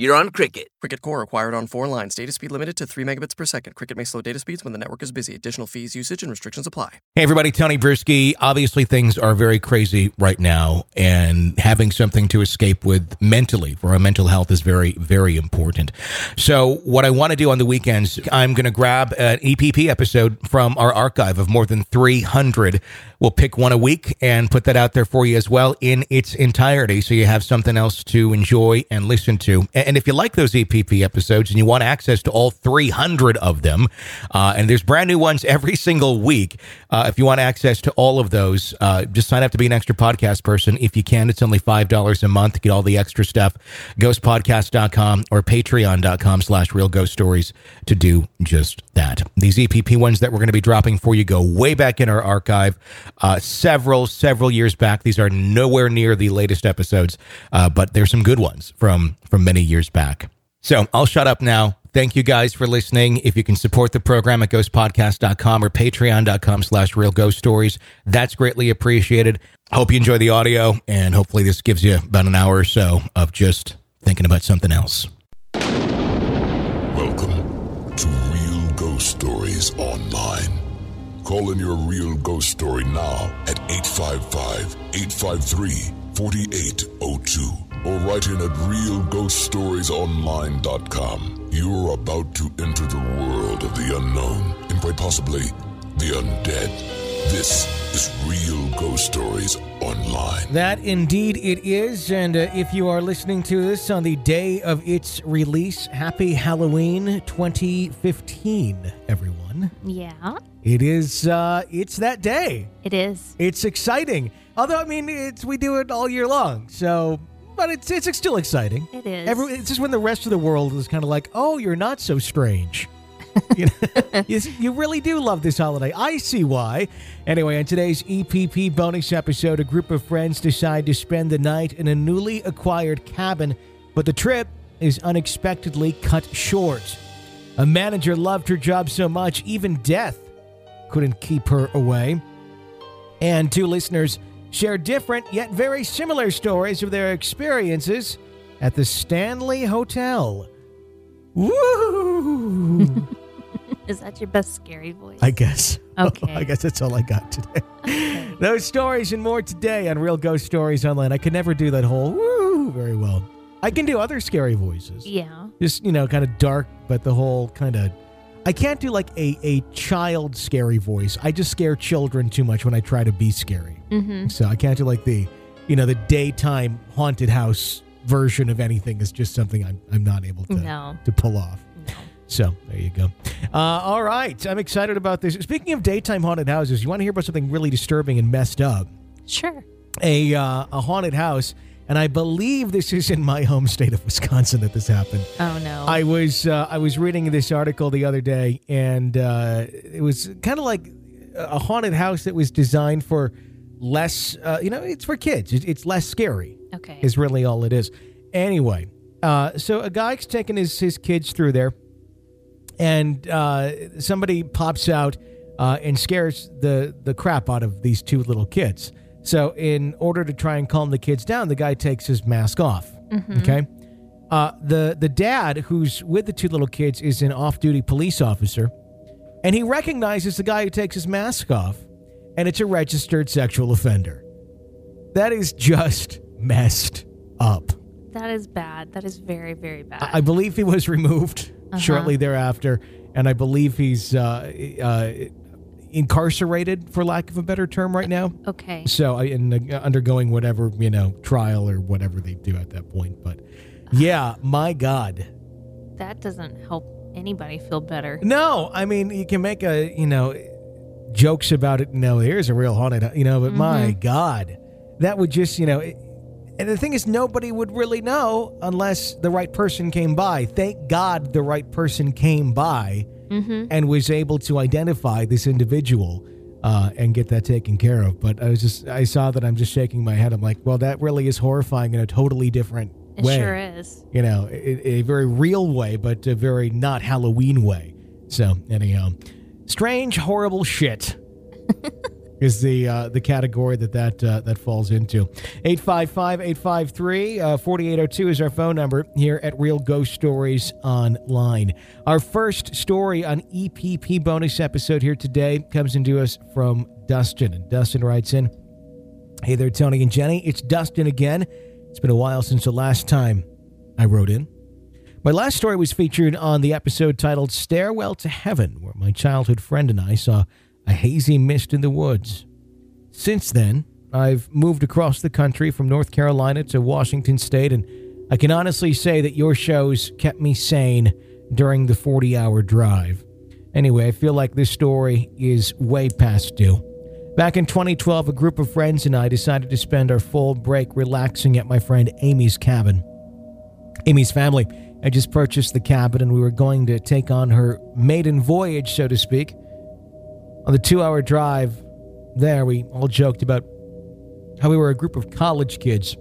you're on Cricket. Cricket Core acquired on four lines. Data speed limited to 3 megabits per second. Cricket may slow data speeds when the network is busy. Additional fees, usage, and restrictions apply. Hey, everybody, Tony Brueski. Obviously, things are very crazy right now, and having something to escape with mentally for our mental health is very, very important. So, what I want to do on the weekends, I'm going to grab an EPP episode from our archive of more than 300. We'll pick one a week and put that out there for you as well in its entirety so you have something else to enjoy and listen to. And if you like those EPP episodes and you want access to all 300 of them, uh, and there's brand new ones every single week, uh, if you want access to all of those, uh, just sign up to be an extra podcast person. If you can, it's only $5 a month get all the extra stuff. Ghostpodcast.com or patreon.com slash real ghost stories to do just that. These EPP ones that we're going to be dropping for you go way back in our archive, uh, several, several years back. These are nowhere near the latest episodes, uh, but there's some good ones from, from many years back. So I'll shut up now. Thank you guys for listening. If you can support the program at ghostpodcast.com or patreon.com slash real ghost stories, that's greatly appreciated. Hope you enjoy the audio and hopefully this gives you about an hour or so of just thinking about something else. Welcome to Real Ghost Stories Online. Call in your real ghost story now at 855 853 4802 or write in at realghoststoriesonline.com. You're about to enter the world of the unknown and quite possibly the undead. This is Real Ghost Stories Online. That indeed it is. And uh, if you are listening to this on the day of its release, happy Halloween 2015, everyone. Yeah, It is, uh, it's that day. it is. It's exciting. Although, I mean, it's we do it all year long. So, but it's, it's still exciting. It is. Every, it's just when the rest of the world is kind of like, oh, you're not so strange. you, know, you, you really do love this holiday. I see why. Anyway, on today's EPP bonus episode, a group of friends decide to spend the night in a newly acquired cabin, but the trip is unexpectedly cut short. A manager loved her job so much, even death couldn't keep her away. And two listeners share different yet very similar stories of their experiences at the Stanley Hotel. Woo! Is that your best scary voice? I guess. Okay. I guess that's all I got today. Those stories and more today on Real Ghost Stories Online. I could never do that whole woo very well. I can do other scary voices. yeah. Just, you know, kind of dark, but the whole kind of. I can't do like a, a child scary voice. I just scare children too much when I try to be scary. Mm-hmm. So I can't do like the, you know, the daytime haunted house version of anything is just something I'm, I'm not able to, No. to pull off. No. So there you go. Uh, all right. I'm excited about this. Speaking of daytime haunted houses, you want to hear about something really disturbing and messed up? Sure. A, uh, a haunted house. And I believe this is in my home state of Wisconsin that this happened. Oh no. I was uh, I was reading this article the other day, and uh, it was kind of like a haunted house that was designed for less. Uh, you know, it's for kids. It's, it's less scary. okay. Is really all it is. Anyway, uh, so a guy's taking his his kids through there, and uh, somebody pops out uh, and scares the the crap out of these two little kids. So, in order to try and calm the kids down, the guy takes his mask off. Okay. Uh, the the dad who's with the two little kids is an off-duty police officer, and he recognizes the guy who takes his mask off, and it's a registered sexual offender. That is just messed up. that is bad. That is very very bad. I I believe he was removed shortly thereafter, and I believe he's uh, uh, incarcerated, for lack of a better term, right now. okay. So, I- and uh, undergoing whatever you know trial or whatever they do at that point. But yeah, my God, That doesn't help anybody feel better. no. I mean, you can make a you know jokes about it. No, here's a real haunted, you know. But my God, that would just you know. It, and the thing is, nobody would really know unless the right person came by. Thank God the right person came by Mm-hmm. and was able to identify this individual uh, and get that taken care of. But I was just, I saw that I'm just shaking my head. I'm like, well, that really is horrifying in a totally different It way. sure is. You know, a, a very real way, but a very not Halloween way. So anyhow, strange, horrible shit. is the uh, the category that that uh, that falls into. 855-853-4802 is our phone number here at Real Ghost Stories Online. Our first story on EPP bonus episode here today comes into us from Dustin. And Dustin writes in, Hey there, Tony and Jenny. It's Dustin again. It's been a while since the last time I wrote in. My last story was featured on the episode titled Stairwell to Heaven, where my childhood friend and I saw a hazy mist in the woods. Since then, I've moved across the country from North Carolina to Washington State, and I can honestly say that your shows kept me sane during the 40 hour drive. Anyway, I feel like this story is way past due. Back in 2012, a group of friends and I decided to spend our full break relaxing at my friend Amy's cabin. Amy's family had just purchased the cabin, and we were going to take on her maiden voyage, so to speak. On the two hour drive there, we all joked about how we were a group of college kids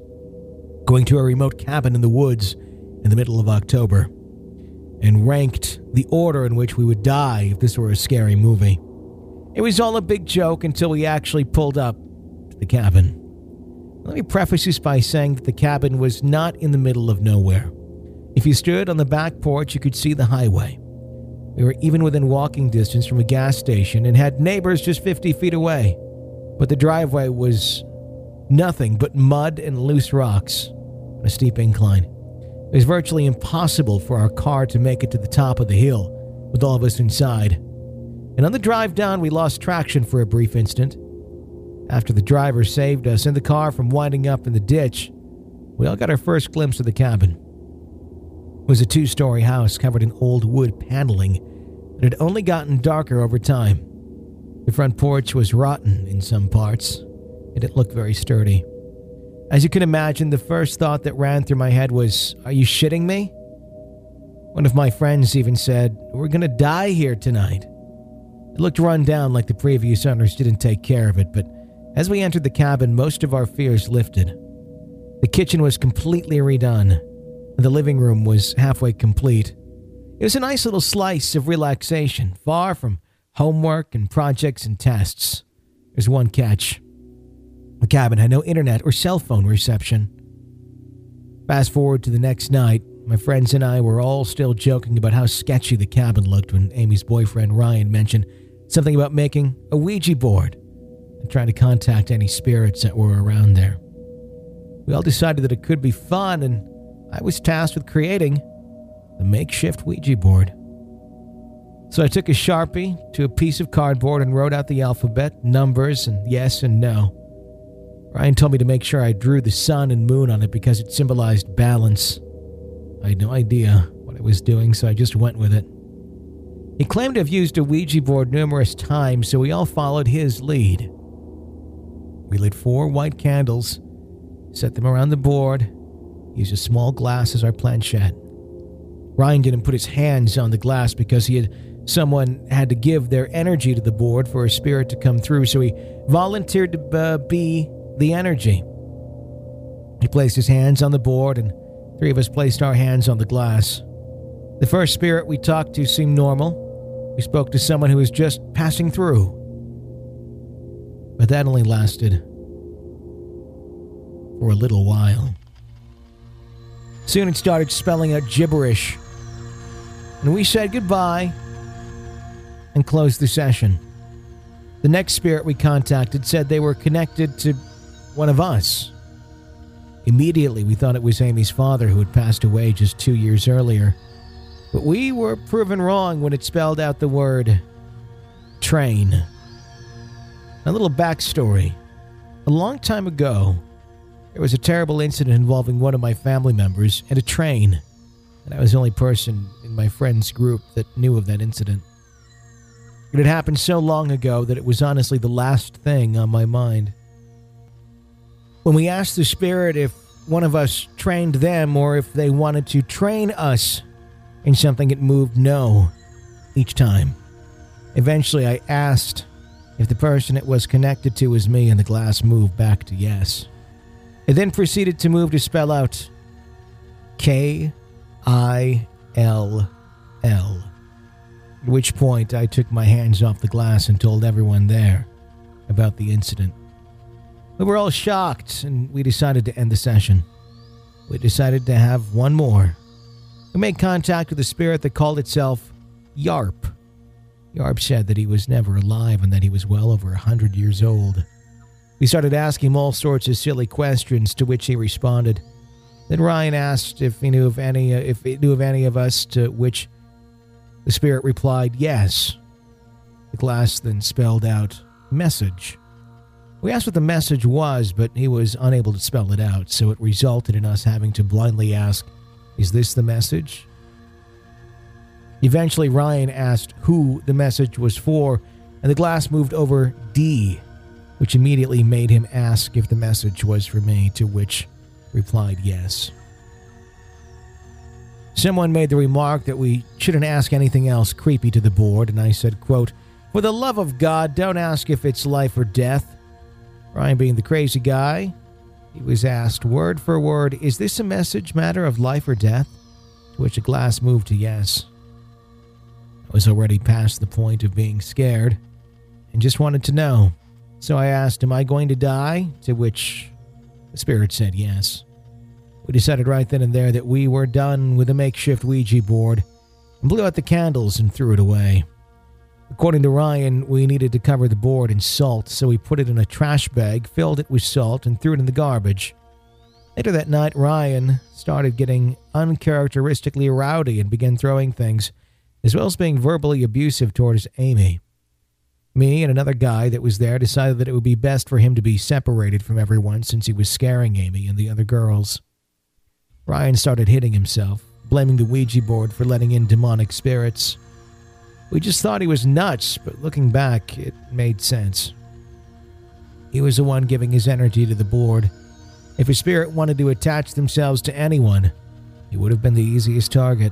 going to a remote cabin in the woods in the middle of October and ranked the order in which we would die if this were a scary movie. It was all a big joke until we actually pulled up to the cabin. Let me preface this by saying that the cabin was not in the middle of nowhere. If you stood on the back porch, you could see the highway. We were even within walking distance from a gas station and had neighbors just 50 feet away. But the driveway was nothing but mud and loose rocks a steep incline. It was virtually impossible for our car to make it to the top of the hill with all of us inside. And on the drive down, we lost traction for a brief instant. After the driver saved us and the car from winding up in the ditch, we all got our first glimpse of the cabin. It was a two story house covered in old wood paneling that had only gotten darker over time. The front porch was rotten in some parts, and it looked very sturdy. As you can imagine, the first thought that ran through my head was, Are you shitting me? One of my friends even said, We're gonna die here tonight. It looked run down like the previous owners didn't take care of it, but as we entered the cabin, most of our fears lifted. The kitchen was completely redone, and the living room was halfway complete. It was a nice little slice of relaxation, far from homework and projects and tests. There's one catch the cabin had no internet or cell phone reception. Fast forward to the next night, my friends and I were all still joking about how sketchy the cabin looked when Amy's boyfriend Ryan mentioned something about making a Ouija board and trying to contact any spirits that were around there. We all decided that it could be fun, and I was tasked with creating the makeshift Ouija board. So I took a sharpie to a piece of cardboard and wrote out the alphabet, numbers, and yes and no. Ryan told me to make sure I drew the sun and moon on it because it symbolized balance. I had no idea what I was doing, so I just went with it. He claimed to have used a Ouija board numerous times, so we all followed his lead. We lit four white candles, set them around the board, used a small glass as our planchette. Ryan didn't put his hands on the glass because he had someone had to give their energy to the board for a spirit to come through, so he volunteered to uh, be the energy. He placed his hands on the board, and three of us placed our hands on the glass. The first spirit we talked to seemed normal. We spoke to someone who was just passing through. But that only lasted for a little while. Soon it started spelling out gibberish, and we said goodbye and closed the session. The next spirit we contacted said they were connected to one of us. Immediately, we thought it was Amy's father who had passed away just two years earlier. But we were proven wrong when it spelled out the word train. A little backstory. A long time ago, there was a terrible incident involving one of my family members and a train, and I was the only person in my friend's group that knew of that incident. It had happened so long ago that it was honestly the last thing on my mind. When we asked the spirit if one of us trained them or if they wanted to train us in something, it moved no each time. Eventually, I asked if the person it was connected to was me, and the glass moved back to yes. It then proceeded to move to spell out K I L L. At which point I took my hands off the glass and told everyone there about the incident. We were all shocked and we decided to end the session. We decided to have one more. We made contact with a spirit that called itself Yarp. Yarp said that he was never alive and that he was well over a hundred years old. We started asking him all sorts of silly questions, to which he responded. Then Ryan asked if he knew of any, uh, if he knew of any of us, to which the spirit replied, "Yes." The glass then spelled out message. We asked what the message was, but he was unable to spell it out, so it resulted in us having to blindly ask, Is this the message? Eventually, Ryan asked who the message was for, and the glass moved over D, which immediately made him ask if the message was for me, to which replied yes. Someone made the remark that we shouldn't ask anything else creepy to the board, and I said, quote, For the love of God, don't ask if it's life or death. Ryan, being the crazy guy, he was asked word for word, Is this a message matter of life or death? To which a glass moved to yes. I was already past the point of being scared and just wanted to know. So I asked, Am I going to die? To which the spirit said yes. We decided right then and there that we were done with the makeshift Ouija board and blew out the candles and threw it away. According to Ryan, we needed to cover the board in salt, so we put it in a trash bag, filled it with salt, and threw it in the garbage. Later that night, Ryan started getting uncharacteristically rowdy and began throwing things, as well as being verbally abusive towards Amy. Me and another guy that was there decided that it would be best for him to be separated from everyone since he was scaring Amy and the other girls. Ryan started hitting himself, blaming the Ouija board for letting in demonic spirits. We just thought he was nuts, but looking back, it made sense. He was the one giving his energy to the board. If a spirit wanted to attach themselves to anyone, he would have been the easiest target.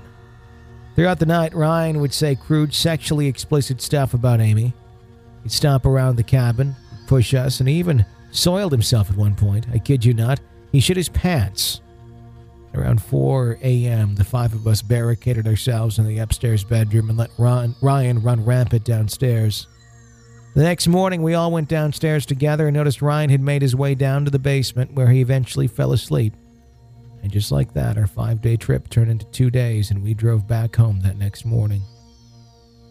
Throughout the night, Ryan would say crude, sexually explicit stuff about Amy. He'd stomp around the cabin, push us, and he even soiled himself at one point. I kid you not. He shit his pants. Around 4 a.m., the five of us barricaded ourselves in the upstairs bedroom and let Ron, Ryan run rampant downstairs. The next morning, we all went downstairs together and noticed Ryan had made his way down to the basement where he eventually fell asleep. And just like that, our five day trip turned into two days and we drove back home that next morning.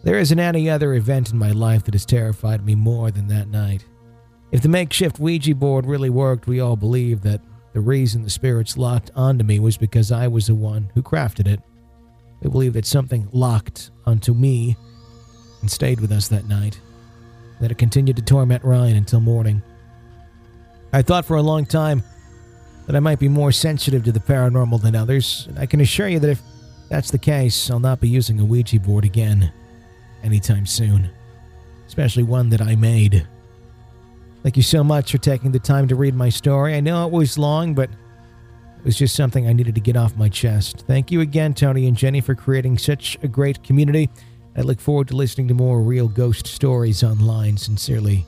There isn't any other event in my life that has terrified me more than that night. If the makeshift Ouija board really worked, we all believe that the reason the spirits locked onto me was because I was the one who crafted it. We believe that something locked onto me and stayed with us that night, that it continued to torment Ryan until morning. I thought for a long time that I might be more sensitive to the paranormal than others, and I can assure you that if that's the case, I'll not be using a Ouija board again anytime soon, especially one that I made. Thank you so much for taking the time to read my story. I know it was long, but it was just something I needed to get off my chest. Thank you again, Tony and Jenny, for creating such a great community. I look forward to listening to more real ghost stories online. Sincerely,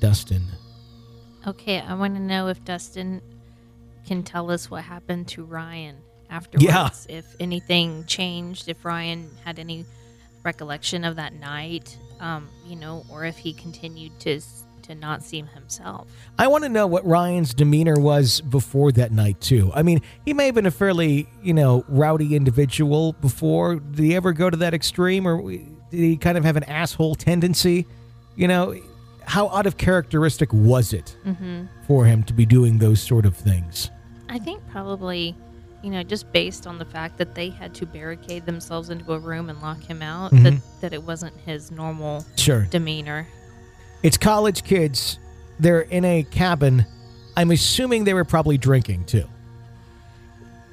Dustin. Okay, I want to know if Dustin can tell us what happened to Ryan afterwards. Yeah. If anything changed, if Ryan had any recollection of that night, um, you know, or if he continued to to not seem himself. I want to know what Ryan's demeanor was before that night, too. I mean, he may have been a fairly, you know, rowdy individual before. Did he ever go to that extreme, or did he kind of have an asshole tendency? You know, how out of characteristic was it Mm-hmm. for him to be doing those sort of things? I think probably, you know, just based on the fact that they had to barricade themselves into a room and lock him out, that, Mhm. that it wasn't his normal Sure. demeanor. It's college kids. They're in a cabin. I'm assuming they were probably drinking, too.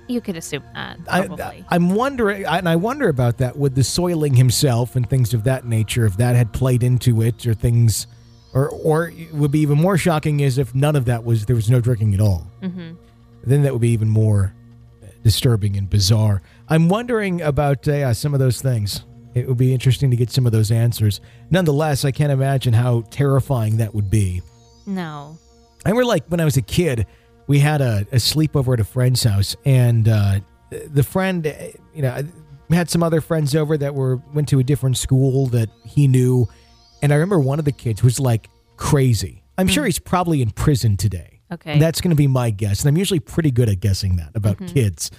You could assume that, I, probably. I'm wondering, and I wonder about that with the soiling himself and things of that nature. If that had played into it, or things, or or would be even more shocking is if none of that was there was no drinking at all. mm-hmm. Then that would be even more disturbing and bizarre. I'm wondering about uh, some of those things. It would be interesting to get some of those answers. Nonetheless, I can't imagine how terrifying that would be. No. I remember, like, when I was a kid, we had a, a sleepover at a friend's house, and uh, the friend, uh, you know, had some other friends over that were went to a different school that he knew, and I remember one of the kids was like crazy. I'm sure he's probably in prison today. Okay. That's going to be my guess. And I'm usually pretty good at guessing that about kids.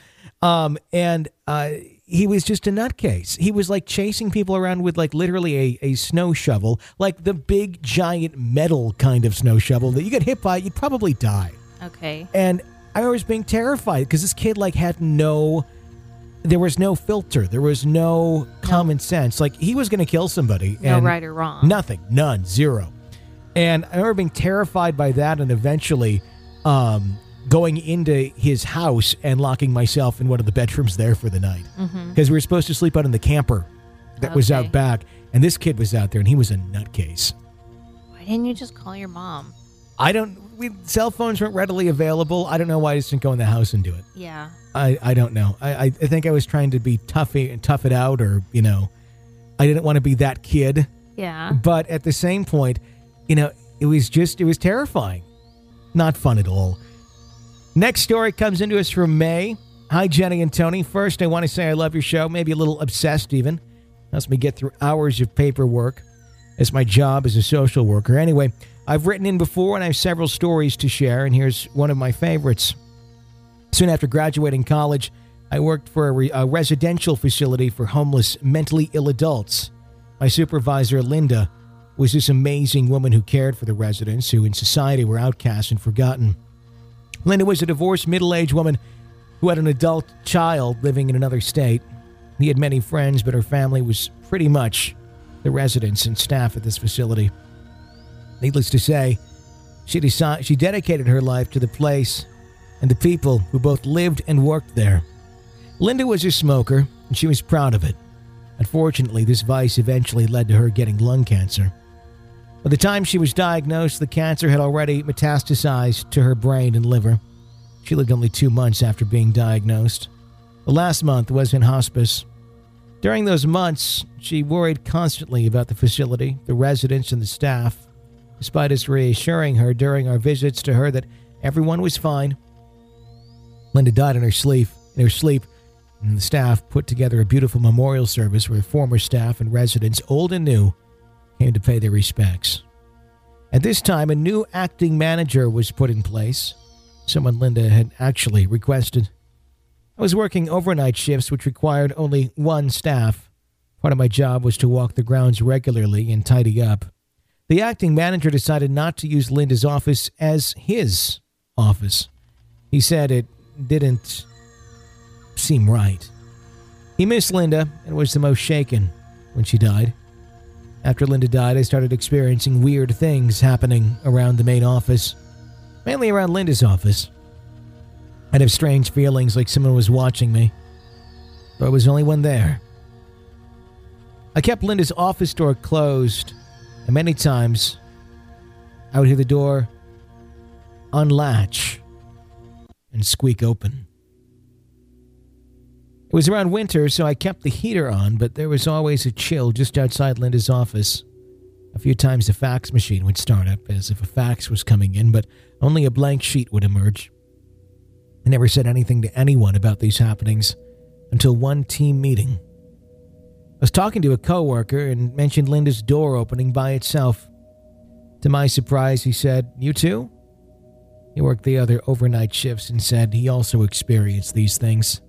Um, and uh, he was just a nutcase. He was like chasing people around with like literally a, a snow shovel, like the big giant metal kind of snow shovel that you get hit by, you'd probably die. okay. And I was being terrified because this kid like had no there was no filter. There was no common sense. Like he was going to kill somebody. No right or wrong. Nothing. None. Zero. And I remember being terrified by that and eventually um, going into his house and locking myself in one of the bedrooms there for the night. Because we were supposed to sleep out in the camper that was out back. And this kid was out there and he was a nutcase. Why didn't you just call your mom? I don't, we, cell phones weren't readily available. I don't know why I just didn't go in the house and do it. Yeah. I, I don't know. I, I, I think I was trying to be toughy and tough it out, or you know, I didn't want to be that kid. Yeah. But at the same point, you know, it was just it was terrifying, not fun at all. Next story comes into us from May. Hi, Jenny and Tony. First, I want to say I love your show. Maybe a little obsessed, even. Helps me get through hours of paperwork. It's my job as a social worker. Anyway, I've written in before and I have several stories to share, and here's one of my favorites. Soon after graduating college, I worked for a, re- a residential facility for homeless, mentally ill adults. My supervisor, Linda, was this amazing woman who cared for the residents who in society were outcast and forgotten. Linda was a divorced middle aged woman who had an adult child living in another state. He had many friends, but her family was pretty much the residents and staff at this facility. Needless to say, she, decided, she dedicated her life to the place and the people who both lived and worked there. Linda was a smoker, and she was proud of it. Unfortunately, this vice eventually led to her getting lung cancer. By the time she was diagnosed, the cancer had already metastasized to her brain and liver. She lived only two months after being diagnosed. The last month was in hospice. During those months, she worried constantly about the facility, the residents, and the staff, despite us reassuring her during our visits to her that everyone was fine. Linda died in her sleep, in her sleep, and the staff put together a beautiful memorial service where former staff and residents, old and new, came to pay their respects. At this time, a new acting manager was put in place, someone Linda had actually requested. I was working overnight shifts, which required only one staff. Part of my job was to walk the grounds regularly and tidy up. The acting manager decided not to use Linda's office as his office. He said it didn't seem right. He missed Linda and was the most shaken when she died. After Linda died, I started experiencing weird things happening around the main office, mainly around Linda's office. I'd have strange feelings like someone was watching me, but I was only one there. I kept Linda's office door closed, and many times I would hear the door unlatch and squeak open. It was around winter, so I kept the heater on, but there was always a chill just outside Linda's office. A few times the fax machine would start up as if a fax was coming in, but only a blank sheet would emerge. I never said anything to anyone about these happenings until one team meeting. I was talking to a coworker and mentioned Linda's door opening by itself. To my surprise, he said, You too? He worked the other overnight shifts and said he also experienced these things.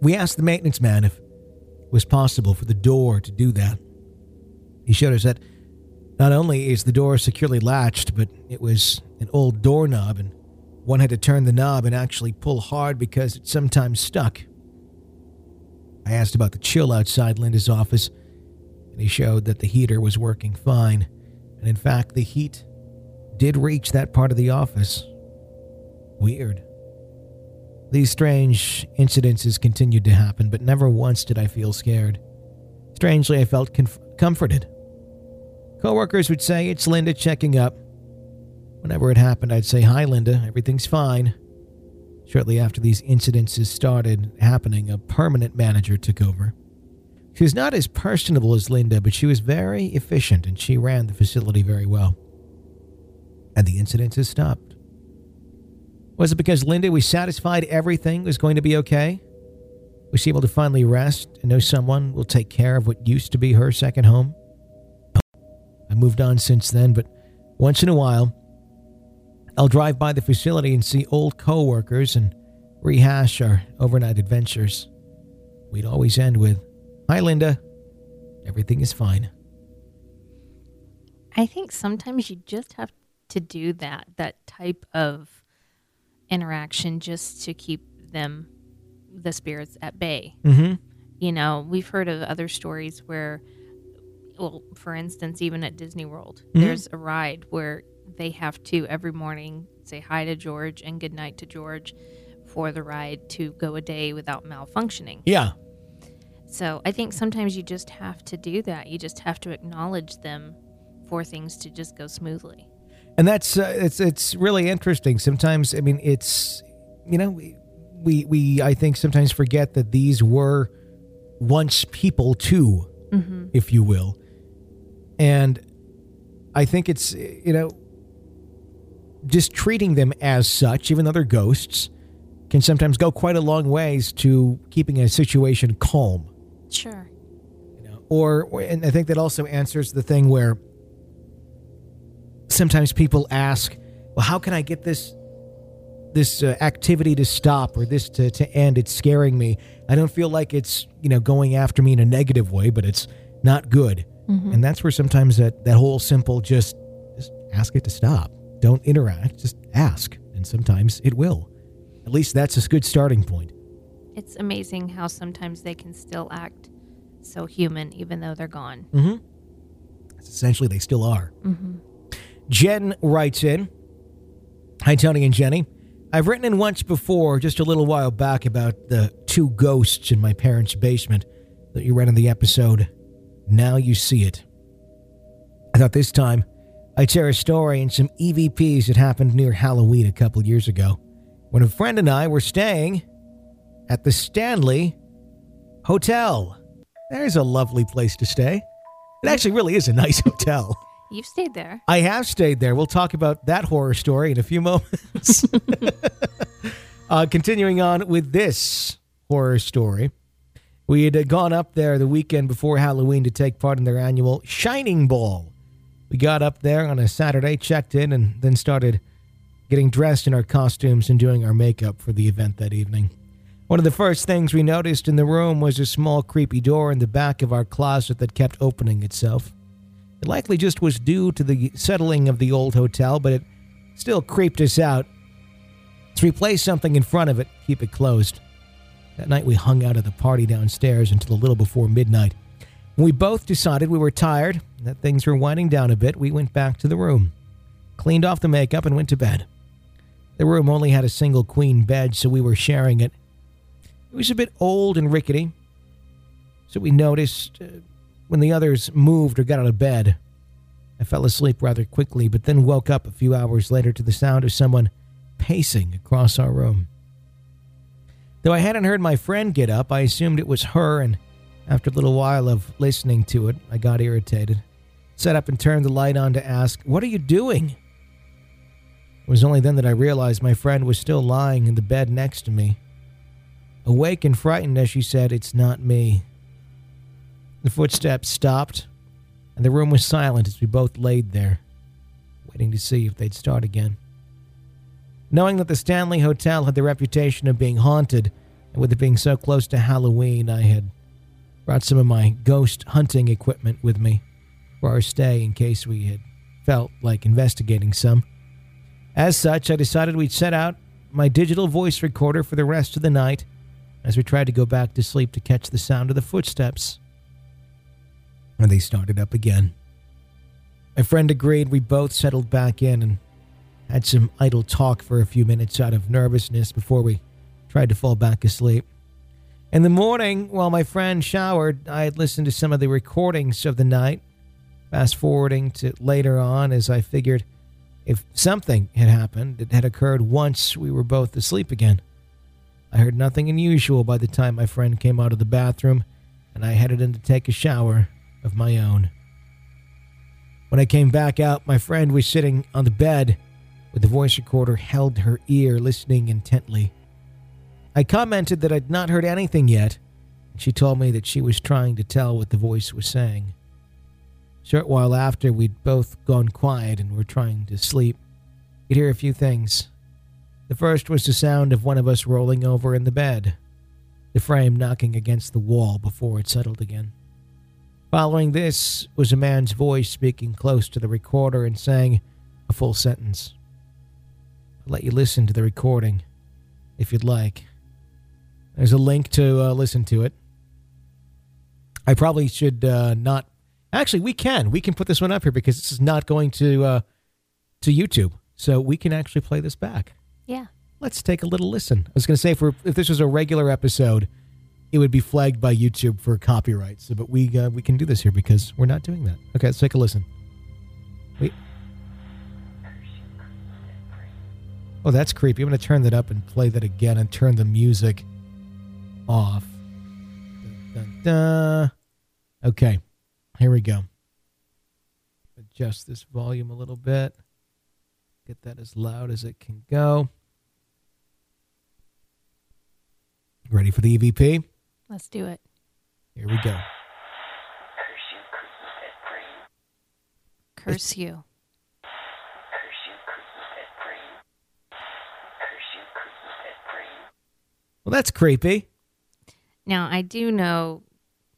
We asked the maintenance man if it was possible for the door to do that. He showed us that not only is the door securely latched, but it was an old doorknob, and one had to turn the knob and actually pull hard because it sometimes stuck. I asked about the chill outside Linda's office, and he showed that the heater was working fine, and in fact, the heat did reach that part of the office. Weird. These strange incidences continued to happen, but never once did I feel scared. Strangely, I felt conf- comforted. Coworkers would say, It's Linda checking up. Whenever it happened, I'd say, Hi, Linda, everything's fine. Shortly after these incidences started happening, a permanent manager took over. She was not as personable as Linda, but she was very efficient and she ran the facility very well. And the incidences stopped. Was it because Linda was satisfied everything was going to be okay? Was she able to finally rest and know someone will take care of what used to be her second home? I moved on since then, but once in a while, I'll drive by the facility and see old coworkers and rehash our overnight adventures. We'd always end with, Hi, Linda. Everything is fine. I think sometimes you just have to do that, that type of interaction just to keep them, the spirits at bay. Mm-hmm. You know, we've heard of other stories where, well, for instance, even at Disney World, Mhm. there's a ride where they have to every morning say hi to George and good night to George for the ride to go a day without malfunctioning. Yeah. So I think sometimes you just have to do that. You just have to acknowledge them for things to just go smoothly. And that's uh, it's it's really interesting. Sometimes, I mean, it's you know, we, we we I think sometimes forget that these were once people too, Mm-hmm. if you will, and I think it's you know, just treating them as such, even though they're ghosts, can sometimes go quite a long ways to keeping a situation calm. Sure. you know or- and i think that also answers the thing where sometimes people ask well how can i get this this uh, activity to stop or this to, to end it's scaring me i don't feel like it's you know going after me in a negative way but it's not good and that's where sometimes that that whole simple just just ask it to stop don't interact just ask and sometimes it will at least that's a good starting point It's amazing how sometimes they can still act so human even though they're gone. Mm-hmm. Essentially, they still are. Mm-hmm. Jen writes in Hi, Tony and Jenny. I've written in once before, just a little while back, about the two ghosts in my parents' basement that you read in the episode. Now you see it. I thought this time I'd share a story and some EVPs that happened near Halloween a couple years ago when a friend and I were staying at the Stanley Hotel. There's a lovely place to stay. It actually really is a nice hotel. You've stayed there. I have stayed there. We'll talk about that horror story in a few moments. uh, continuing on with this horror story. We had gone up there the weekend before Halloween to take part in their annual Shining Ball. We got up there on a Saturday, checked in, and then started getting dressed in our costumes and doing our makeup for the event that evening. One of the first things we noticed in the room was a small, creepy door in the back of our closet that kept opening itself. It likely just was due to the settling of the old hotel, but it still creeped us out. To replace something in front of it, keep it closed. That night we hung out at the party downstairs until a little before midnight. When we both decided we were tired that things were winding down a bit, we went back to the room, cleaned off the makeup, and went to bed. The room only had a single queen bed, so we were sharing it. It was a bit old and rickety, so we noticed uh, when the others moved or got out of bed. I fell asleep rather quickly, but then woke up a few hours later to the sound of someone pacing across our room. Though I hadn't heard my friend get up, I assumed it was her, and after a little while of listening to it, I got irritated. Sat up and turned the light on to ask, What are you doing? It was only then that I realized my friend was still lying in the bed next to me. Awake and frightened as she said, It's not me. The footsteps stopped, and the room was silent as we both laid there, waiting to see if they'd start again. Knowing that the Stanley Hotel had the reputation of being haunted, and with it being so close to Halloween, I had brought some of my ghost hunting equipment with me for our stay in case we had felt like investigating some. As such, I decided we'd set out my digital voice recorder for the rest of the night as we tried to go back to sleep to catch the sound of the footsteps. And they started up again. My friend agreed we both settled back in and had some idle talk for a few minutes out of nervousness before we tried to fall back asleep. In the morning, while my friend showered, I had listened to some of the recordings of the night, fast forwarding to later on as I figured if something had happened, it had occurred once we were both asleep again. I heard nothing unusual by the time my friend came out of the bathroom, and I headed in to take a shower of my own. When I came back out, my friend was sitting on the bed with the voice recorder held her ear, listening intently. I commented that I'd not heard anything yet, and she told me that she was trying to tell what the voice was saying. A Short while after, we'd both gone quiet and were trying to sleep. You'd hear a few things. The first was the sound of one of us rolling over in the bed, the frame knocking against the wall before it settled again. Following this was a man's voice speaking close to the recorder and saying a full sentence. I'll let you listen to the recording if you'd like. There's a link to uh, listen to it. I probably should uh, not. Actually, we can. We can put this one up here because this is not going to uh, to YouTube, so we can actually play this back. Yeah. Let's take a little listen. I was going to say, for if this was a regular episode, it would be flagged by YouTube for copyright. So, but we uh, we can do this here because we're not doing that. Okay, let's take a listen. Wait. Oh, that's creepy. I'm going to turn that up and play that again and turn the music off. Dun, dun, dun. Okay, here we go. Adjust this volume a little bit. Get that as loud as it can go. Ready for the EVP? Let's do it. Here we go. Curse you. Curse you. Well, that's creepy. Now, I do know,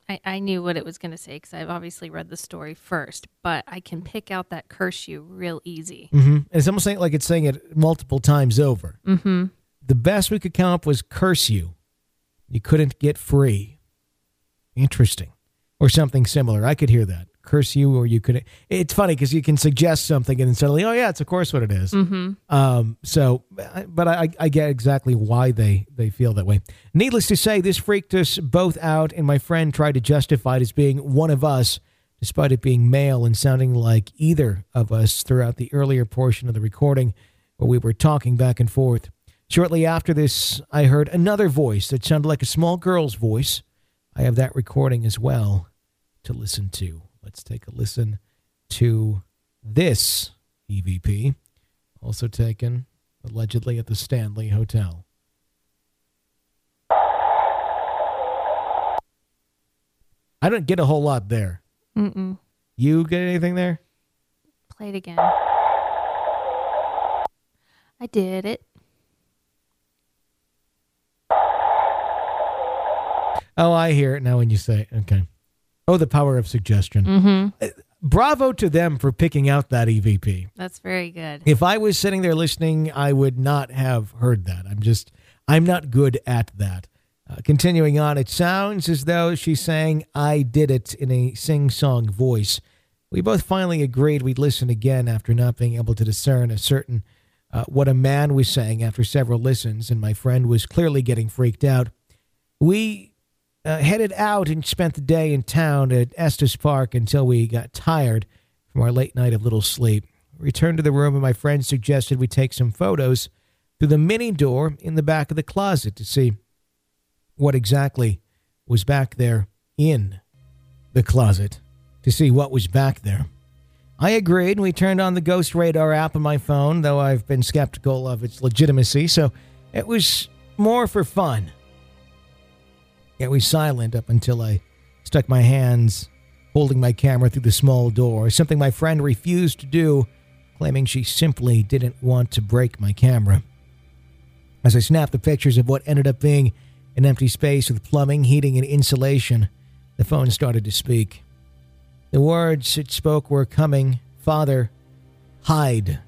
I, I knew what it was going to say because I've obviously read the story first, but I can pick out that curse you real easy. Mm-hmm. It's almost saying, like it's saying it multiple times over. Mm-hmm. The best we could come up was curse you. You couldn't get free. Interesting. Or something similar. I could hear that. Curse you, or you could. It's funny because you can suggest something and then suddenly, oh, yeah, it's of course what it is. Mm-hmm. Um, so, but I, I get exactly why they, they feel that way. Needless to say, this freaked us both out, and my friend tried to justify it as being one of us, despite it being male and sounding like either of us throughout the earlier portion of the recording where we were talking back and forth. Shortly after this, I heard another voice that sounded like a small girl's voice. I have that recording as well to listen to. Let's take a listen to this EVP, also taken allegedly at the Stanley Hotel. I don't get a whole lot there. Mm-mm. You get anything there? Play it again. I did it. Oh, I hear it now when you say it. Okay. Oh, the power of suggestion. Mm-hmm. Bravo to them for picking out that EVP. That's very good. If I was sitting there listening, I would not have heard that. I'm just, I'm not good at that. Uh, continuing on, it sounds as though she's saying, I did it in a sing song voice. We both finally agreed we'd listen again after not being able to discern a certain uh, what a man was saying after several listens, and my friend was clearly getting freaked out. We uh, headed out and spent the day in town at Estes Park until we got tired from our late night of little sleep. Returned to the room, and my friend suggested we take some photos through the mini door in the back of the closet to see what exactly was back there in the closet, to see what was back there. I agreed, and we turned on the Ghost Radar app on my phone, though I've been skeptical of its legitimacy, so it was more for fun. Yet we silent up until I stuck my hands holding my camera through the small door, something my friend refused to do, claiming she simply didn't want to break my camera. As I snapped the pictures of what ended up being an empty space with plumbing, heating, and insulation, the phone started to speak. The words it spoke were coming, Father, hide,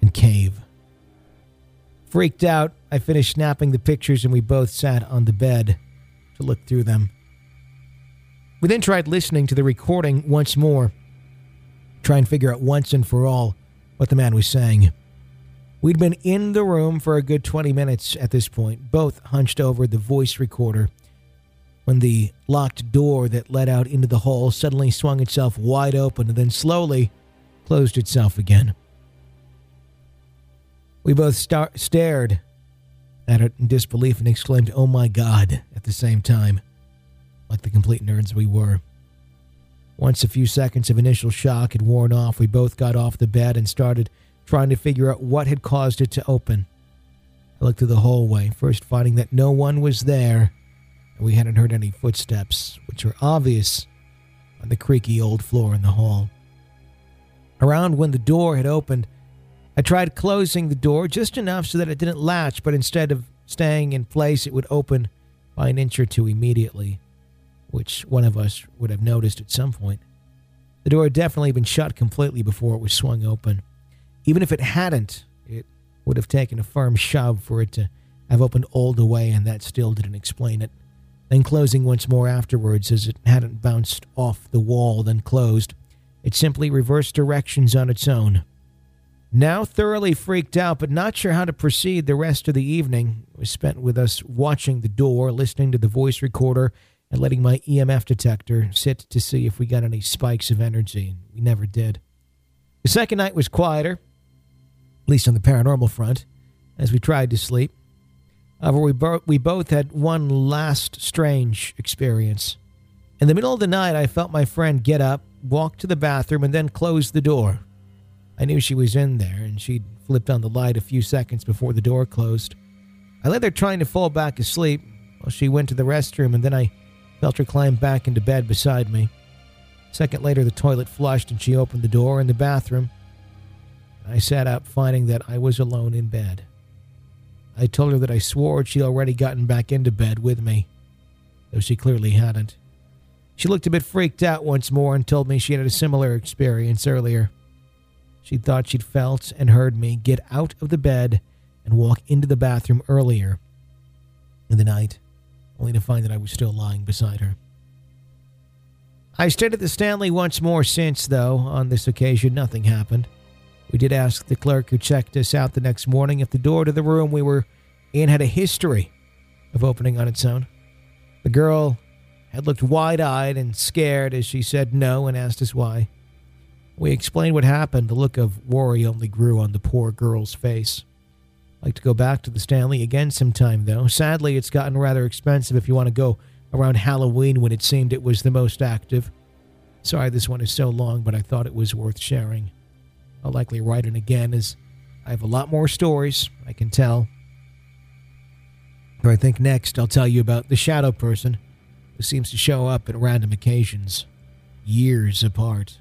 and cave. Freaked out, I finished snapping the pictures and we both sat on the bed to look through them. We then tried listening to the recording once more, try and figure out once and for all what the man was saying. We'd been in the room for a good 20 minutes at this point, both hunched over the voice recorder, when the locked door that led out into the hall suddenly swung itself wide open and then slowly closed itself again. We both star- stared at it in disbelief and exclaimed, Oh my God, at the same time, like the complete nerds we were. Once a few seconds of initial shock had worn off, we both got off the bed and started trying to figure out what had caused it to open. I looked through the hallway, first finding that no one was there, and we hadn't heard any footsteps, which were obvious on the creaky old floor in the hall. Around when the door had opened, I tried closing the door just enough so that it didn't latch, but instead of staying in place, it would open by an inch or two immediately, which one of us would have noticed at some point. The door had definitely been shut completely before it was swung open. Even if it hadn't, it would have taken a firm shove for it to have opened all the way, and that still didn't explain it. Then closing once more afterwards, as it hadn't bounced off the wall, then closed. It simply reversed directions on its own. Now thoroughly freaked out, but not sure how to proceed the rest of the evening, was spent with us watching the door, listening to the voice recorder, and letting my EMF detector sit to see if we got any spikes of energy. We never did. The second night was quieter, at least on the paranormal front, as we tried to sleep. However, we, bo- we both had one last strange experience. In the middle of the night, I felt my friend get up, walk to the bathroom, and then close the door. I knew she was in there, and she'd flipped on the light a few seconds before the door closed. I lay there trying to fall back asleep while she went to the restroom, and then I felt her climb back into bed beside me. A second later, the toilet flushed, and she opened the door in the bathroom. I sat up, finding that I was alone in bed. I told her that I swore she'd already gotten back into bed with me, though she clearly hadn't. She looked a bit freaked out once more and told me she had a similar experience earlier. She thought she'd felt and heard me get out of the bed and walk into the bathroom earlier in the night, only to find that I was still lying beside her. I stayed at the Stanley once more since, though. On this occasion, nothing happened. We did ask the clerk who checked us out the next morning if the door to the room we were in had a history of opening on its own. The girl had looked wide eyed and scared as she said no and asked us why. We explained what happened. The look of worry only grew on the poor girl's face. I'd like to go back to the Stanley again sometime, though. Sadly, it's gotten rather expensive if you want to go around Halloween when it seemed it was the most active. Sorry this one is so long, but I thought it was worth sharing. I'll likely write it again as I have a lot more stories I can tell. But I think next I'll tell you about the shadow person who seems to show up at random occasions, years apart.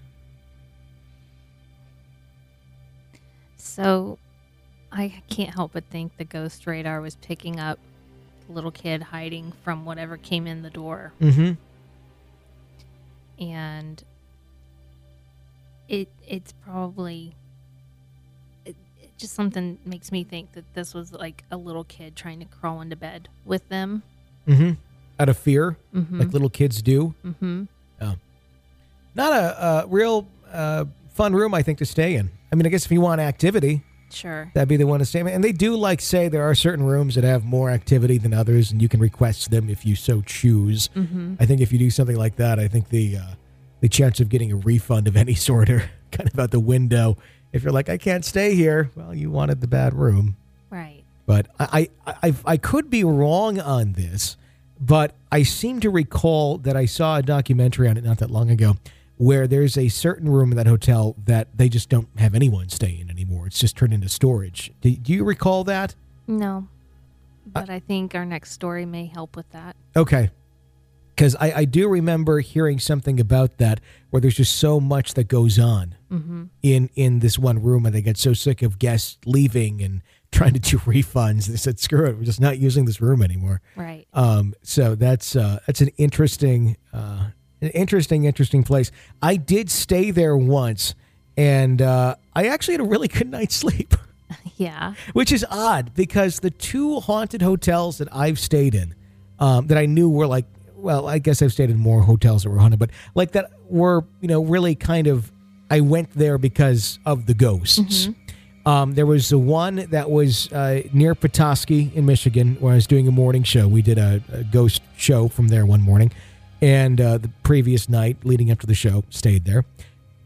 So I can't help but think the ghost radar was picking up the little kid hiding from whatever came in the door. Mm-hmm. And it it's probably it, it just something makes me think that this was like a little kid trying to crawl into bed with them. Mm-hmm. Out of fear, Mm-hmm. like little kids do. mm-hmm. Not a, a real uh, fun room, I think, to stay in. I mean, I guess if you want activity, Sure. that'd be the one to stay. And they do like say there are certain rooms that have more activity than others, and you can request them if you so choose. Mm-hmm. I think if you do something like that, I think the uh, the chance of getting a refund of any sort are kind of out the window. If you're like, I can't stay here, well, you wanted the bad room. Right. But I I, I, I could be wrong on this, but I seem to recall that I saw a documentary on it not that long ago where there's a certain room in that hotel that they just don't have anyone stay in anymore. It's just turned into storage. Do, do you recall that? No. But I think our next story may help with that. Okay. Because I, I do remember hearing something about that where there's just so much that goes on Mm-hmm. in, in this one room and they get so sick of guests leaving and trying to do refunds. They said, screw it, we're just not using this room anymore. Right. Um, so that's uh, that's an interesting, uh, an interesting, interesting place. I did stay there once, and uh, I actually had a really good night's sleep, Yeah. which is odd because the two haunted hotels that I've stayed in, um, that I knew were like, well, I guess I've stayed in more hotels that were haunted, but like that were you know really kind of. I went there because of the ghosts. Um, there was the one that was uh, near Petoskey in Michigan where I was doing a morning show. We did a, a ghost show from there one morning. And uh, the previous night leading up to the show, stayed there.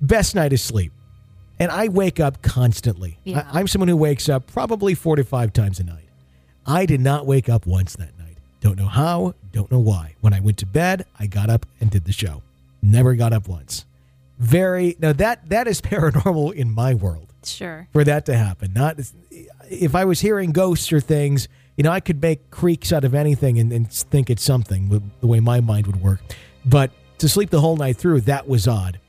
Best night of sleep. And I wake up constantly. Yeah. I, I'm someone who wakes up probably four to five times a night. I did not wake up once that night. Don't know how, don't know why. When I went to bed, I got up and did the show. Never got up once. Very now that that is paranormal in my world Sure. for that to happen. Not if I was hearing ghosts or things, you know, I could make creaks out of anything and, and think it's something the way my mind would work. But to sleep the whole night through, that was odd.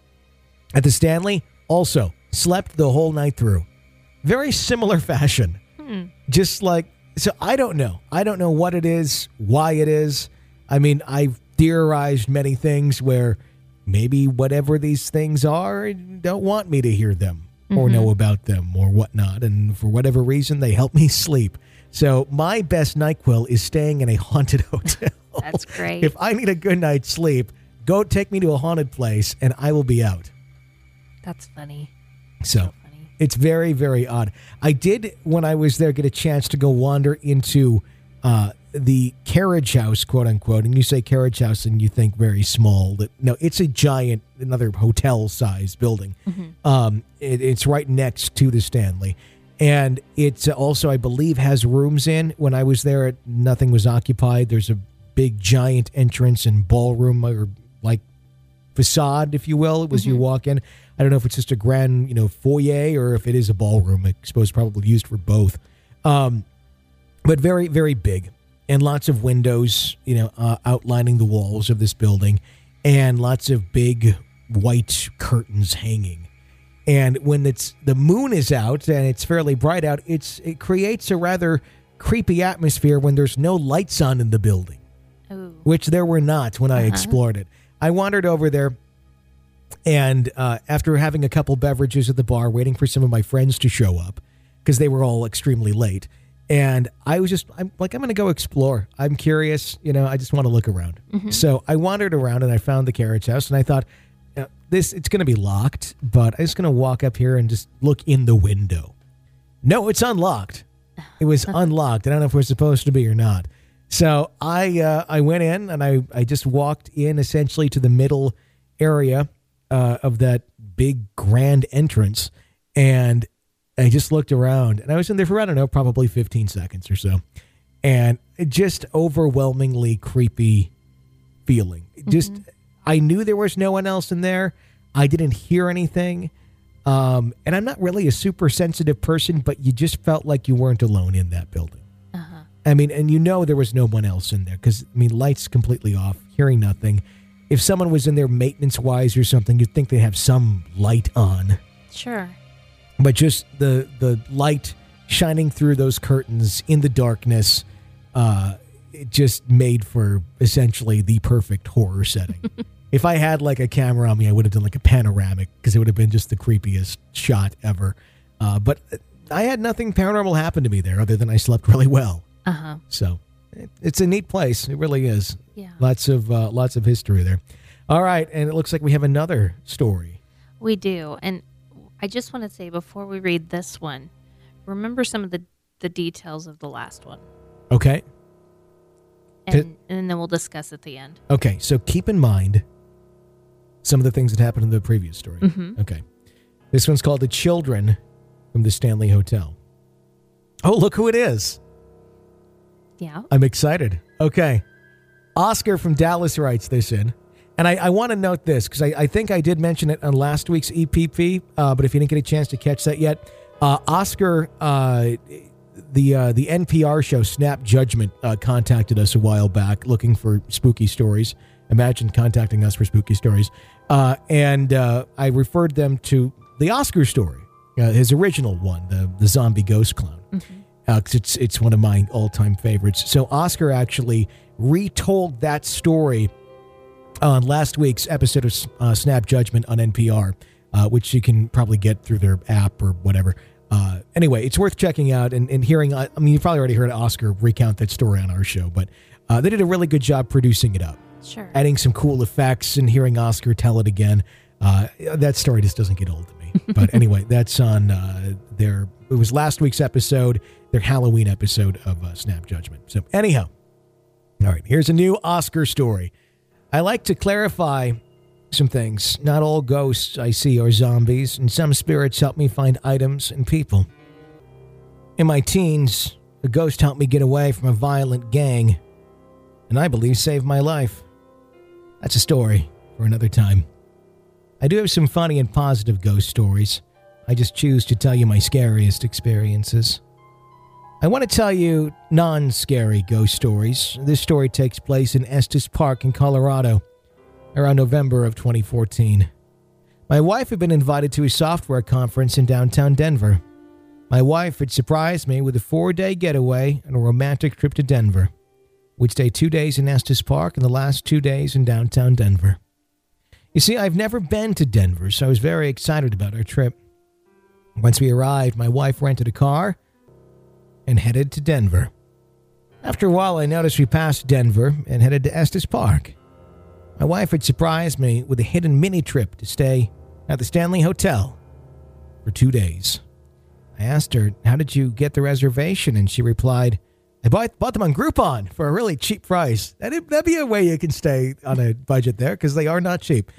At the Stanley, also slept the whole night through. Very similar fashion. Hmm. Just like, so I don't know. I don't know what it is, why it is. I mean, I've theorized many things where maybe whatever these things are don't want me to hear them or mm-hmm. know about them or whatnot. And for whatever reason, they help me sleep. So my best NyQuil is staying in a haunted hotel. That's great. if I need a good night's sleep, go take me to a haunted place and I will be out. That's funny. So Funny. it's very, very odd. I did, when I was there, get a chance to go wander into uh, the carriage house, quote unquote. And you say carriage house and you think very small. That No, it's a giant, another hotel size building. Um, it, it's right next to the Stanley. And it's also, I believe, has rooms in. When I was there, nothing was occupied. There's a big, giant entrance and ballroom or like facade, if you will. It was you walk in. I don't know if it's just a grand, you know, foyer or if it is a ballroom. I suppose probably used for both. Um, but very, very big and lots of windows, you know, uh, outlining the walls of this building and lots of big white curtains hanging. And when it's the moon is out and it's fairly bright out, it's it creates a rather creepy atmosphere when there's no lights on in the building Ooh. which there were not when I explored it. I wandered over there, and uh, after having a couple beverages at the bar, waiting for some of my friends to show up because they were all extremely late, and I was just I'm like I'm going to go explore. I'm curious, you know. I just want to look around. So I wandered around and I found the carriage house, and I thought. Uh, This it's going to be locked, but I'm just going to walk up here and just look in the window. No, it's unlocked. It was unlocked. I don't know if we're supposed to be or not. So I uh, I went in and I, I just walked in essentially to the middle area uh, of that big grand entrance, and I just looked around and I was in there for I don't know probably 15 seconds or so, and just overwhelmingly creepy feeling. Just I knew there was no one else in there. I didn't hear anything. Um, and I'm not really a super sensitive person, but you just felt like you weren't alone in that building. I mean, and you know there was no one else in there because I mean, lights completely off, hearing nothing. If someone was in there maintenance wise or something, you'd think they have some light on, Sure. but just the the light shining through those curtains in the darkness, uh, it just made for essentially the perfect horror setting. if I had like a camera on me, I would have done like a panoramic because it would have been just the creepiest shot ever. Uh, but I had nothing paranormal happen to me there other than I slept really well. Uh huh. So it, it's a neat place. It really is. Yeah. Lots of uh, lots of history there. All right, and it looks like we have another story. We do. And I just want to say before we read this one, remember some of the, the details of the last one. Okay. And, Okay. and then we'll discuss at the end. Okay. So keep in mind some of the things that happened in the previous story. Mhm. Okay. This one's called "The Children from the Stanley Hotel." Oh, look who it is! Yeah. I'm excited. Okay. Oscar from Dallas writes this in. And I, I want to note this because I, I think I did mention it on last week's EPP, uh, but if you didn't get a chance to catch that yet, uh, Oscar, uh, the uh, the NPR show Snap Judgment uh, contacted us a while back looking for spooky stories. Imagine contacting us for spooky stories. Uh, and uh, I referred them to the Oscar story, uh, his original one, the, the zombie ghost clown because it's it's one of my all time favorites. So Oscar actually retold that story on last week's episode of uh, Snap Judgment on NPR, uh, which you can probably get through their app or whatever. Uh, anyway, it's worth checking out and, and hearing. I mean, you've probably already heard Oscar recount that story on our show, but uh, they did a really good job producing it up Sure. adding some cool effects and hearing Oscar tell it again. Uh, that story just doesn't get old to me. But anyway, that's on uh, their. It was last week's episode, their Halloween episode of uh, Snap Judgment. So anyhow, all right. Here's a new Oscar story. I like to clarify some things. Not all ghosts I see are zombies, and some spirits help me find items and people. In my teens, a ghost helped me get away from a violent gang, and I believe saved my life. That's a story for another time. I do have some funny and positive ghost stories. I just choose to tell you my scariest experiences. I want to tell you non scary ghost stories. This story takes place in Estes Park in Colorado around November of 2014. My wife had been invited to a software conference in downtown Denver. My wife had surprised me with a four day getaway and a romantic trip to Denver. We'd stay two days in Estes Park and the last two days in downtown Denver. You see, I've never been to Denver, so I was very excited about our trip. Once we arrived, my wife rented a car and headed to Denver. After a while, I noticed we passed Denver and headed to Estes Park. My wife had surprised me with a hidden mini trip to stay at the Stanley Hotel for two days. I asked her, How did you get the reservation? And she replied, I bought, bought them on Groupon for a really cheap price. That'd, that'd be a way you can stay on a budget there because they are not cheap.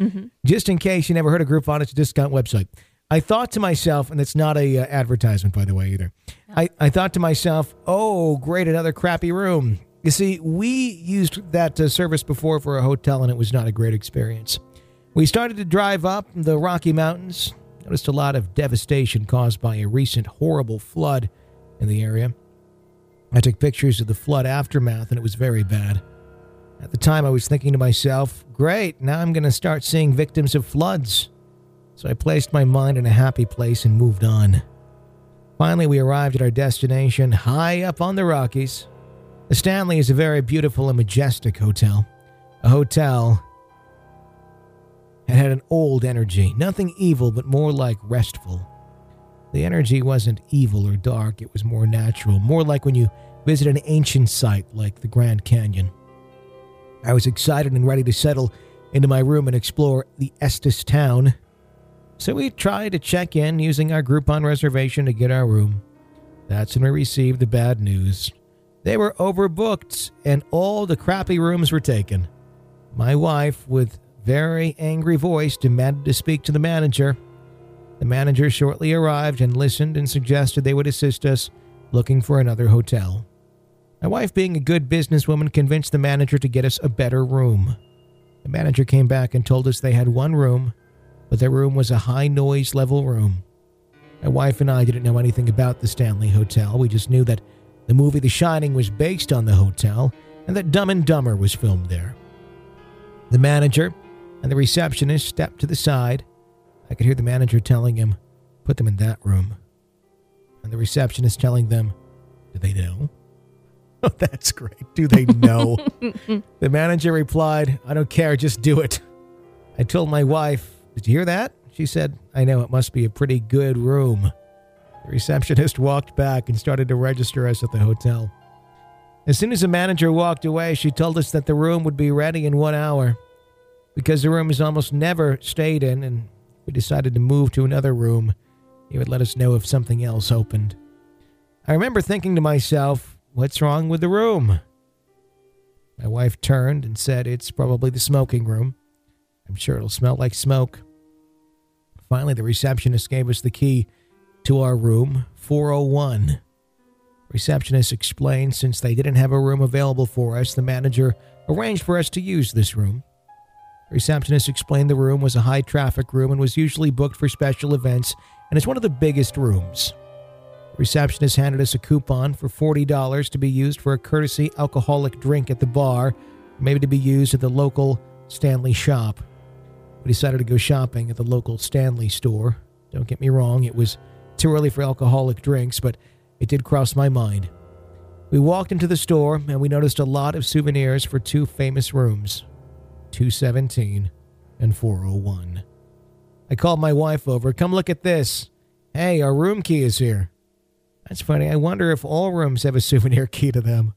Just in case you never heard of Groupon, it's a discount website. I thought to myself, and it's not a uh, advertisement, by the way, either. I, I thought to myself, oh, great, another crappy room. You see, we used that uh, service before for a hotel, and it was not a great experience. We started to drive up the Rocky Mountains, noticed a lot of devastation caused by a recent horrible flood in the area. I took pictures of the flood aftermath, and it was very bad. At the time, I was thinking to myself, great, now I'm going to start seeing victims of floods. So I placed my mind in a happy place and moved on. Finally, we arrived at our destination high up on the Rockies. The Stanley is a very beautiful and majestic hotel. A hotel that had an old energy, nothing evil, but more like restful. The energy wasn't evil or dark, it was more natural, more like when you visit an ancient site like the Grand Canyon. I was excited and ready to settle into my room and explore the Estes town. So we tried to check in using our Groupon reservation to get our room. That's when we received the bad news. They were overbooked and all the crappy rooms were taken. My wife, with very angry voice, demanded to speak to the manager. The manager shortly arrived and listened and suggested they would assist us looking for another hotel. My wife, being a good businesswoman, convinced the manager to get us a better room. The manager came back and told us they had one room, but their room was a high noise level room. My wife and I didn't know anything about the Stanley Hotel. We just knew that the movie The Shining was based on the hotel and that Dumb and Dumber was filmed there. The manager and the receptionist stepped to the side. I could hear the manager telling him, put them in that room. And the receptionist telling them, do they know? Oh, that's great. Do they know? the manager replied, I don't care, just do it. I told my wife, Did you hear that? She said, I know, it must be a pretty good room. The receptionist walked back and started to register us at the hotel. As soon as the manager walked away, she told us that the room would be ready in one hour. Because the room is almost never stayed in, and we decided to move to another room, he would let us know if something else opened. I remember thinking to myself, What's wrong with the room? My wife turned and said, It's probably the smoking room. I'm sure it'll smell like smoke. Finally, the receptionist gave us the key to our room, 401. Receptionist explained since they didn't have a room available for us, the manager arranged for us to use this room. Receptionist explained the room was a high traffic room and was usually booked for special events, and it's one of the biggest rooms. Receptionist handed us a coupon for $40 to be used for a courtesy alcoholic drink at the bar, maybe to be used at the local Stanley shop. We decided to go shopping at the local Stanley store. Don't get me wrong, it was too early for alcoholic drinks, but it did cross my mind. We walked into the store and we noticed a lot of souvenirs for two famous rooms 217 and 401. I called my wife over. Come look at this. Hey, our room key is here. That's funny. I wonder if all rooms have a souvenir key to them.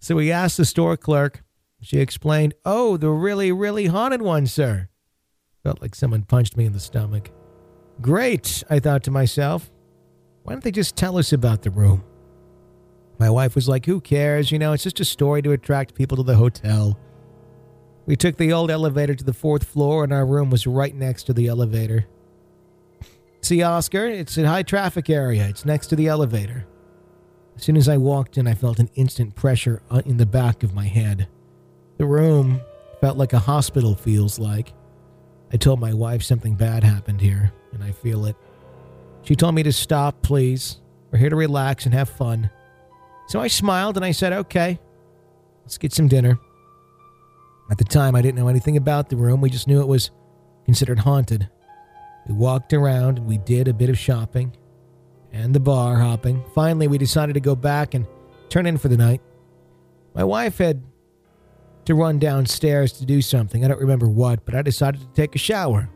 So we asked the store clerk. She explained, Oh, the really, really haunted one, sir. Felt like someone punched me in the stomach. Great, I thought to myself. Why don't they just tell us about the room? My wife was like, Who cares? You know, it's just a story to attract people to the hotel. We took the old elevator to the fourth floor, and our room was right next to the elevator. See, Oscar, it's a high traffic area. It's next to the elevator. As soon as I walked in, I felt an instant pressure uh, in the back of my head. The room felt like a hospital feels like. I told my wife something bad happened here, and I feel it. She told me to stop, please. We're here to relax and have fun. So I smiled and I said, okay, let's get some dinner. At the time, I didn't know anything about the room. We just knew it was considered haunted. We walked around and we did a bit of shopping and the bar hopping. Finally, we decided to go back and turn in for the night. My wife had to run downstairs to do something. I don't remember what, but I decided to take a shower.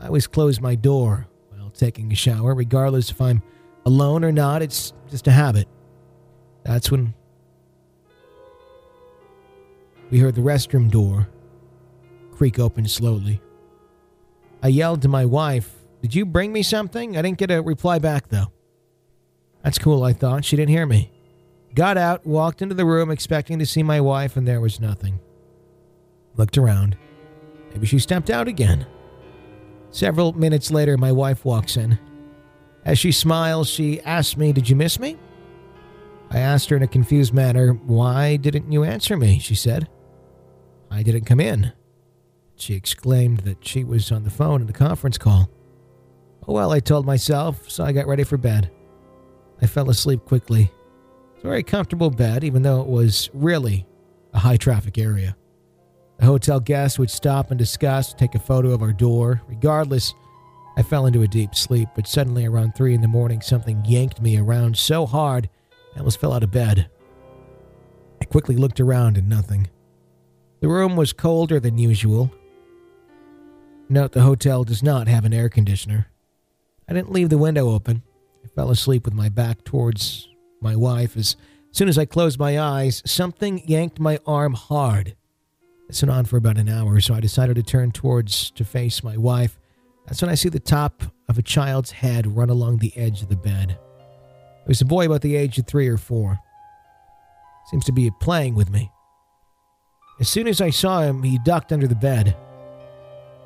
I always close my door while taking a shower, regardless if I'm alone or not. It's just a habit. That's when we heard the restroom door creak open slowly. I yelled to my wife, did you bring me something? I didn't get a reply back, though. That's cool, I thought. She didn't hear me. Got out, walked into the room expecting to see my wife, and there was nothing. Looked around. Maybe she stepped out again. Several minutes later, my wife walks in. As she smiles, she asks me, Did you miss me? I asked her in a confused manner, Why didn't you answer me? She said, I didn't come in. She exclaimed that she was on the phone in the conference call. Oh well, I told myself, so I got ready for bed. I fell asleep quickly. It's a very comfortable bed, even though it was really a high traffic area. The hotel guest would stop and discuss, take a photo of our door. Regardless, I fell into a deep sleep, but suddenly around 3 in the morning, something yanked me around so hard I almost fell out of bed. I quickly looked around and nothing. The room was colder than usual. Note the hotel does not have an air conditioner. I didn't leave the window open. I fell asleep with my back towards my wife. As soon as I closed my eyes, something yanked my arm hard. This went on for about an hour, so I decided to turn towards to face my wife. That's when I see the top of a child's head run along the edge of the bed. It was a boy about the age of three or four. Seems to be playing with me. As soon as I saw him, he ducked under the bed.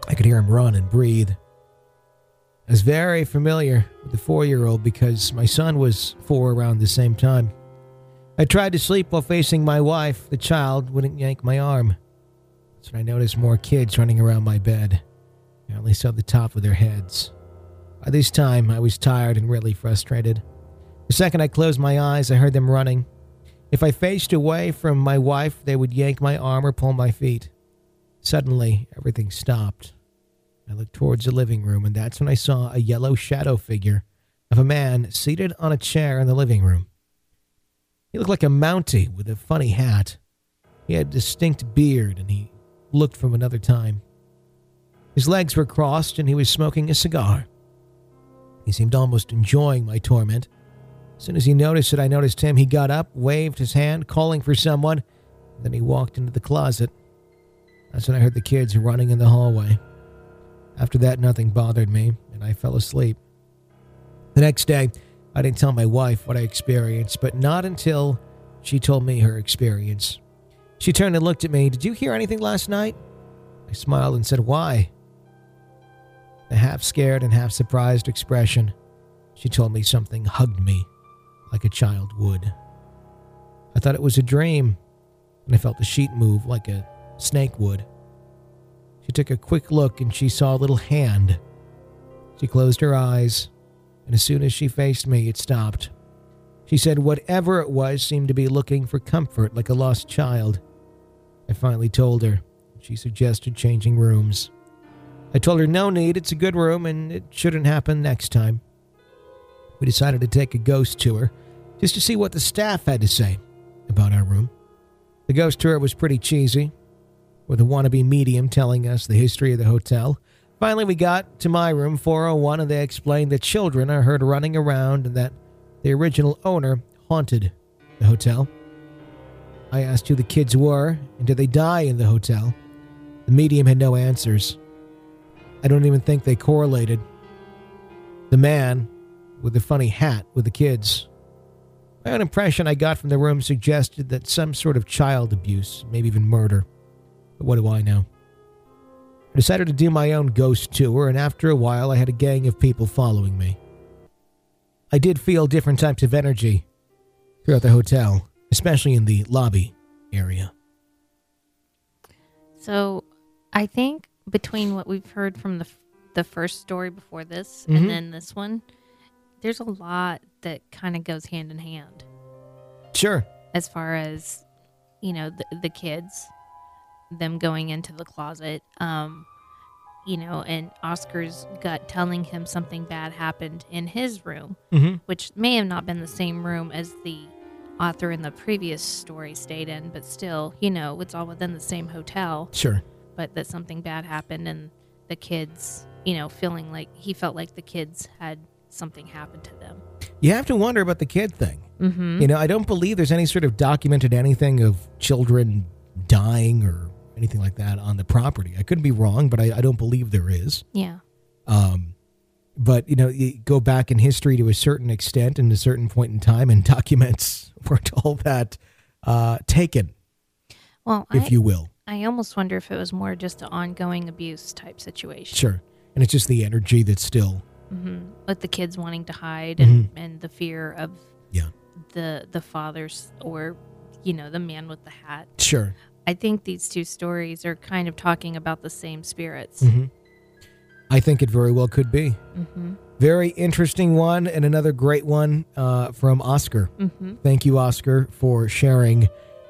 I could hear him run and breathe. I was very familiar with the four year old because my son was four around the same time. I tried to sleep while facing my wife. The child wouldn't yank my arm. That's when I noticed more kids running around my bed. I only saw the top of their heads. By this time, I was tired and really frustrated. The second I closed my eyes, I heard them running. If I faced away from my wife, they would yank my arm or pull my feet. Suddenly, everything stopped. I looked towards the living room, and that's when I saw a yellow shadow figure of a man seated on a chair in the living room. He looked like a Mountie with a funny hat. He had a distinct beard, and he looked from another time. His legs were crossed, and he was smoking a cigar. He seemed almost enjoying my torment. As soon as he noticed that I noticed him, he got up, waved his hand, calling for someone, then he walked into the closet. That's when I heard the kids running in the hallway. After that, nothing bothered me, and I fell asleep. The next day, I didn't tell my wife what I experienced, but not until she told me her experience. She turned and looked at me. Did you hear anything last night? I smiled and said, Why? The half scared and half surprised expression. She told me something hugged me like a child would. I thought it was a dream, and I felt the sheet move like a snake would. She took a quick look and she saw a little hand. She closed her eyes, and as soon as she faced me, it stopped. She said whatever it was seemed to be looking for comfort like a lost child. I finally told her. She suggested changing rooms. I told her no need, it's a good room and it shouldn't happen next time. We decided to take a ghost tour just to see what the staff had to say about our room. The ghost tour was pretty cheesy with a wannabe medium telling us the history of the hotel. Finally, we got to my room 401 and they explained that children are heard running around and that the original owner haunted the hotel. I asked who the kids were and did they die in the hotel. The medium had no answers. I don't even think they correlated. The man with the funny hat with the kids. My own impression I got from the room suggested that some sort of child abuse, maybe even murder. But what do I know? I decided to do my own ghost tour, and after a while, I had a gang of people following me. I did feel different types of energy. throughout the hotel, especially in the lobby area. So, I think between what we've heard from the f- the first story before this Mhm. and then this one, there's a lot that kind of goes hand in hand Sure. as far as you know the, the kids, them going into the closet, um, you know, and Oscar's gut telling him something bad happened in his room, Mm-hmm. which may have not been the same room as the author in the previous story stayed in, but still, you know, it's all within the same hotel Sure. but that something bad happened and the kids, you know, feeling like he felt like the kids had something happened to them. You have to wonder about the kid thing. Mm-hmm. You know, I don't believe there's any sort of documented anything of children dying or anything like that on the property. I could be wrong, but I, I don't believe there is. Yeah. Um, but you know, you go back in history to a certain extent and a certain point in time, and documents weren't all that uh, taken, Well, if I, you will. I almost wonder if it was more just an ongoing abuse type situation. Sure. And it's just the energy that's still, hmm With the kids wanting to hide and, and the fear of yeah, the the fathers or, you know, the man with the hat. sure. I think these two stories are kind of talking about the same spirits. hmm I think it very well could be. Mm-hmm. Very interesting one, and another great one uh, from Oscar. Mm-hmm. Thank you, Oscar, for sharing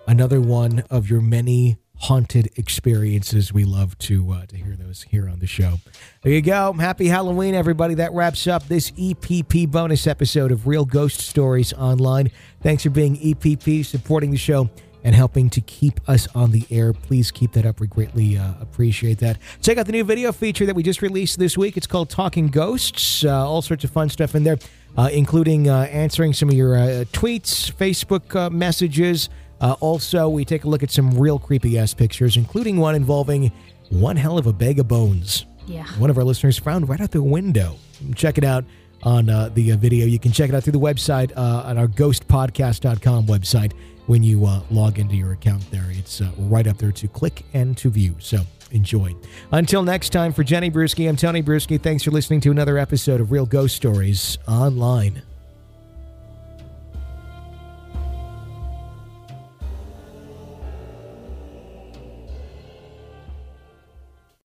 another one of your many haunted experiences. We love to uh, to hear those here on the show. There you go. Happy Halloween, everybody. That wraps up this EPP bonus episode of Real Ghost Stories Online. Thanks for being EPP, supporting the show. And helping to keep us on the air. Please keep that up. We greatly uh, appreciate that. Check out the new video feature that we just released this week. It's called Talking Ghosts. Uh, all sorts of fun stuff in there, uh, including uh, answering some of your uh, tweets, Facebook messages. Uh, also, we take a look at some real creepy ass pictures, including one involving one hell of a bag of bones. Yeah. One of our listeners found right out their window. Check it out on uh, the uh, video. You can check it out through the website uh, on our ghostpodcast.com website when you uh, log into your account there. It's uh, right up there to click and to view. So enjoy. Until next time, for Jenny Brueski, I'm Tony Brueski. Thanks for listening to another episode of Real Ghost Stories Online.